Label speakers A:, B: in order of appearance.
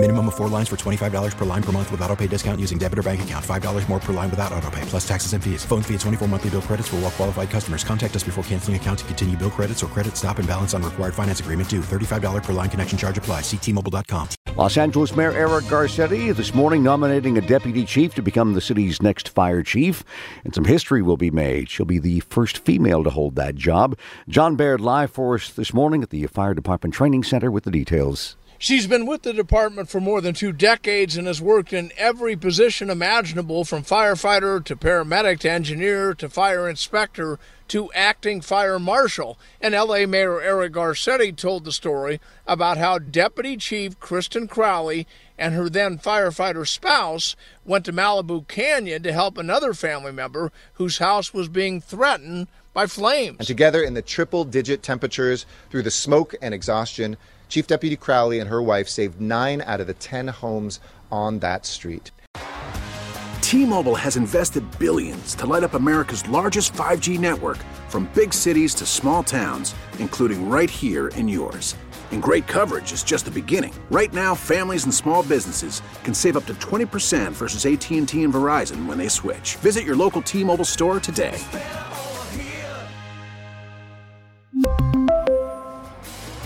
A: Minimum of four lines for $25 per line per month with auto pay discount using debit or bank account. $5 more per line without auto pay, plus taxes and fees. Phone fee at 24 monthly bill credits for all well qualified customers. Contact us before canceling account to continue bill credits or credit stop and balance on required finance agreement due. $35 per line connection charge apply. Ctmobile.com.
B: Los Angeles Mayor Eric Garcetti this morning nominating a deputy chief to become the city's next fire chief. And some history will be made. She'll be the first female to hold that job. John Baird live for us this morning at the Fire Department Training Center with the details.
C: She's been with the department for more than two decades and has worked in every position imaginable from firefighter to paramedic to engineer to fire inspector to acting fire marshal. And LA Mayor Eric Garcetti told the story about how Deputy Chief Kristin Crowley and her then firefighter spouse went to Malibu Canyon to help another family member whose house was being threatened by flames.
D: And together in the triple digit temperatures through the smoke and exhaustion, Chief Deputy Crowley and her wife saved nine out of the 10 homes on that street.
E: T Mobile has invested billions to light up America's largest 5G network from big cities to small towns, including right here in yours. And great coverage is just the beginning. Right now, families and small businesses can save up to 20% versus AT&T and Verizon when they switch. Visit your local T-Mobile store today.